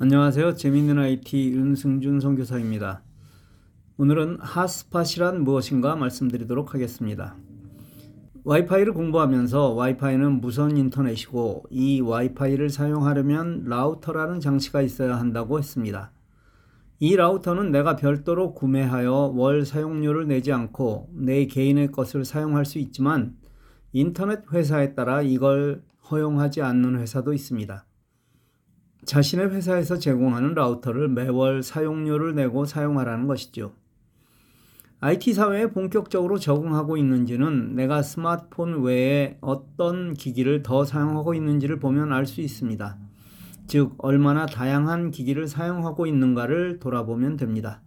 안녕하세요. 재미있는 IT 윤승준 선교사입니다. 오늘은 핫스팟이란 무엇인가 말씀드리도록 하겠습니다. 와이파이를 공부하면서 와이파이는 무선 인터넷이고 이 와이파이를 사용하려면 라우터라는 장치가 있어야 한다고 했습니다. 이 라우터는 내가 별도로 구매하여 월 사용료를 내지 않고 내 개인의 것을 사용할 수 있지만 인터넷 회사에 따라 이걸 허용하지 않는 회사도 있습니다. 자신의 회사에서 제공하는 라우터를 매월 사용료를 내고 사용하라는 것이죠. IT 사회에 본격적으로 적응하고 있는지는 내가 스마트폰 외에 어떤 기기를 더 사용하고 있는지를 보면 알 수 있습니다. 즉, 얼마나 다양한 기기를 사용하고 있는가를 돌아보면 됩니다.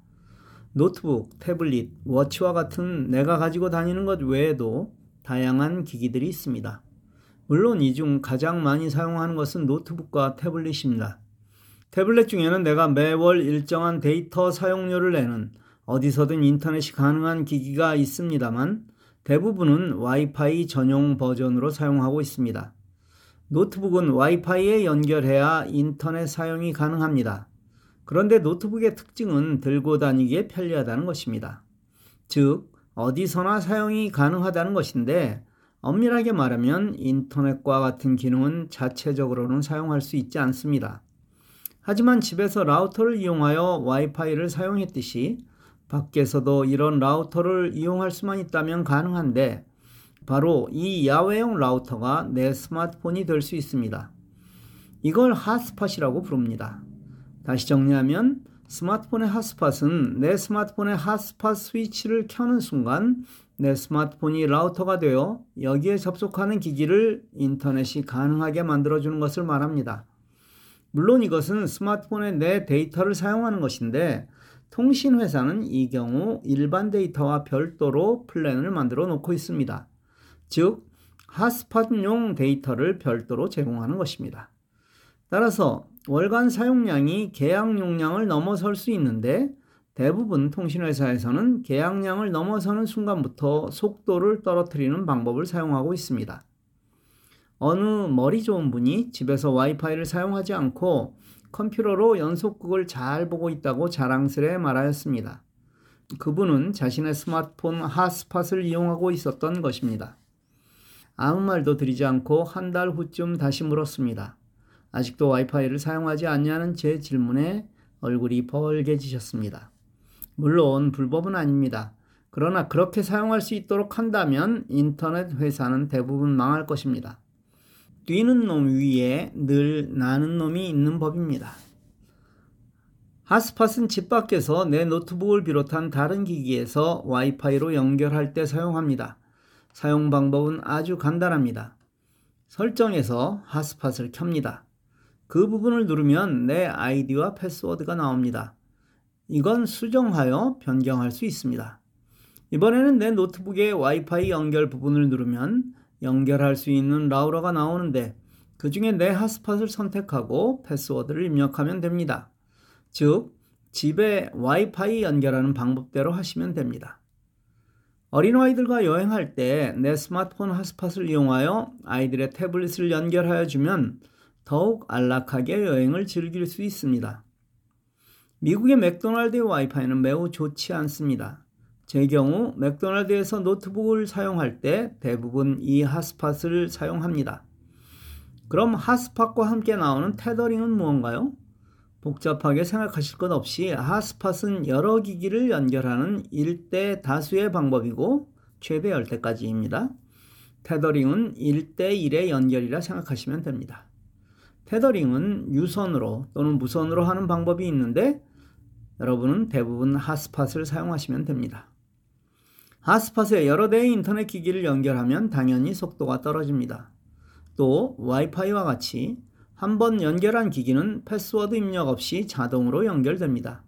노트북, 태블릿, 워치와 같은 내가 가지고 다니는 것 외에도 다양한 기기들이 있습니다. 물론 이 중 가장 많이 사용하는 것은 노트북과 태블릿입니다. 태블릿 중에는 내가 매월 일정한 데이터 사용료를 내는 어디서든 인터넷이 가능한 기기가 있습니다만 대부분은 와이파이 전용 버전으로 사용하고 있습니다. 노트북은 와이파이에 연결해야 인터넷 사용이 가능합니다. 그런데 노트북의 특징은 들고 다니기에 편리하다는 것입니다. 즉, 어디서나 사용이 가능하다는 것인데 엄밀하게 말하면 인터넷과 같은 기능은 자체적으로는 사용할 수 있지 않습니다. 하지만 집에서 라우터를 이용하여 와이파이를 사용했듯이 밖에서도 이런 라우터를 이용할 수만 있다면 가능한데 바로 이 야외용 라우터가 내 스마트폰이 될 수 있습니다. 이걸 핫스팟이라고 부릅니다. 다시 정리하면 스마트폰의 핫스팟은 내 스마트폰의 핫스팟 스위치를 켜는 순간 내 스마트폰이 라우터가 되어 여기에 접속하는 기기를 인터넷이 가능하게 만들어주는 것을 말합니다. 물론 이것은 스마트폰에 내 데이터를 사용하는 것인데 통신회사는 이 경우 일반 데이터와 별도로 플랜을 만들어 놓고 있습니다. 즉, 핫스팟용 데이터를 별도로 제공하는 것입니다. 따라서 월간 사용량이 계약 용량을 넘어설 수 있는데 대부분 통신회사에서는 계약량을 넘어서는 순간부터 속도를 떨어뜨리는 방법을 사용하고 있습니다. 어느 머리 좋은 분이 집에서 와이파이를 사용하지 않고 컴퓨터로 연속극을 잘 보고 있다고 자랑스레 말하였습니다. 그분은 자신의 스마트폰 핫스팟을 이용하고 있었던 것입니다. 아무 말도 드리지 않고 한 달 후쯤 다시 물었습니다. 아직도 와이파이를 사용하지 않냐는 제 질문에 얼굴이 벌개지셨습니다. 물론 불법은 아닙니다. 그러나 그렇게 사용할 수 있도록 한다면 인터넷 회사는 대부분 망할 것입니다. 뛰는 놈 위에 늘 나는 놈이 있는 법입니다. 핫스팟은 집 밖에서 내 노트북을 비롯한 다른 기기에서 와이파이로 연결할 때 사용합니다. 사용 방법은 아주 간단합니다. 설정에서 핫스팟을 켭니다. 그 부분을 누르면 내 아이디와 패스워드가 나옵니다. 이건 수정하여 변경할 수 있습니다. 이번에는 내 노트북의 와이파이 연결 부분을 누르면 연결할 수 있는 라우러가 나오는데 그 중에 내 핫스팟을 선택하고 패스워드를 입력하면 됩니다. 즉, 집에 와이파이 연결하는 방법대로 하시면 됩니다. 어린아이들과 여행할 때 내 스마트폰 핫스팟을 이용하여 아이들의 태블릿을 연결하여 주면 더욱 안락하게 여행을 즐길 수 있습니다. 미국의 맥도날드의 와이파이는 매우 좋지 않습니다. 제 경우 맥도날드에서 노트북을 사용할 때 대부분 이 핫스팟을 사용합니다. 그럼 핫스팟과 함께 나오는 테더링은 무언가요? 복잡하게 생각하실 것 없이 핫스팟은 여러 기기를 연결하는 1대 다수의 방법이고 최대 10대까지입니다. 테더링은 1대1의 연결이라 생각하시면 됩니다. 테더링은 유선으로 또는 무선으로 하는 방법이 있는데 여러분은 대부분 핫스팟을 사용하시면 됩니다. 핫스팟에 여러 대의 인터넷 기기를 연결하면 당연히 속도가 떨어집니다. 또 와이파이와 같이 한 번 연결한 기기는 패스워드 입력 없이 자동으로 연결됩니다.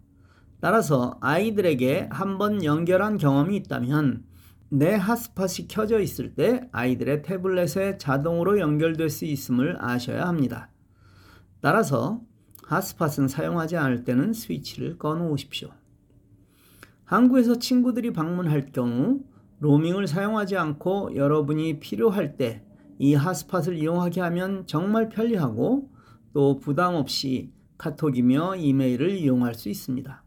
따라서 아이들에게 한 번 연결한 경험이 있다면 내 핫스팟이 켜져 있을 때 아이들의 태블릿에 자동으로 연결될 수 있음을 아셔야 합니다. 따라서 핫스팟은 사용하지 않을 때는 스위치를 꺼놓으십시오. 한국에서 친구들이 방문할 경우 로밍을 사용하지 않고 여러분이 필요할 때 이 핫스팟을 이용하게 하면 정말 편리하고 또 부담 없이 카톡이며 이메일을 이용할 수 있습니다.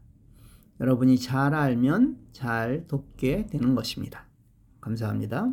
여러분이 잘 알면 잘 돕게 되는 것입니다. 감사합니다.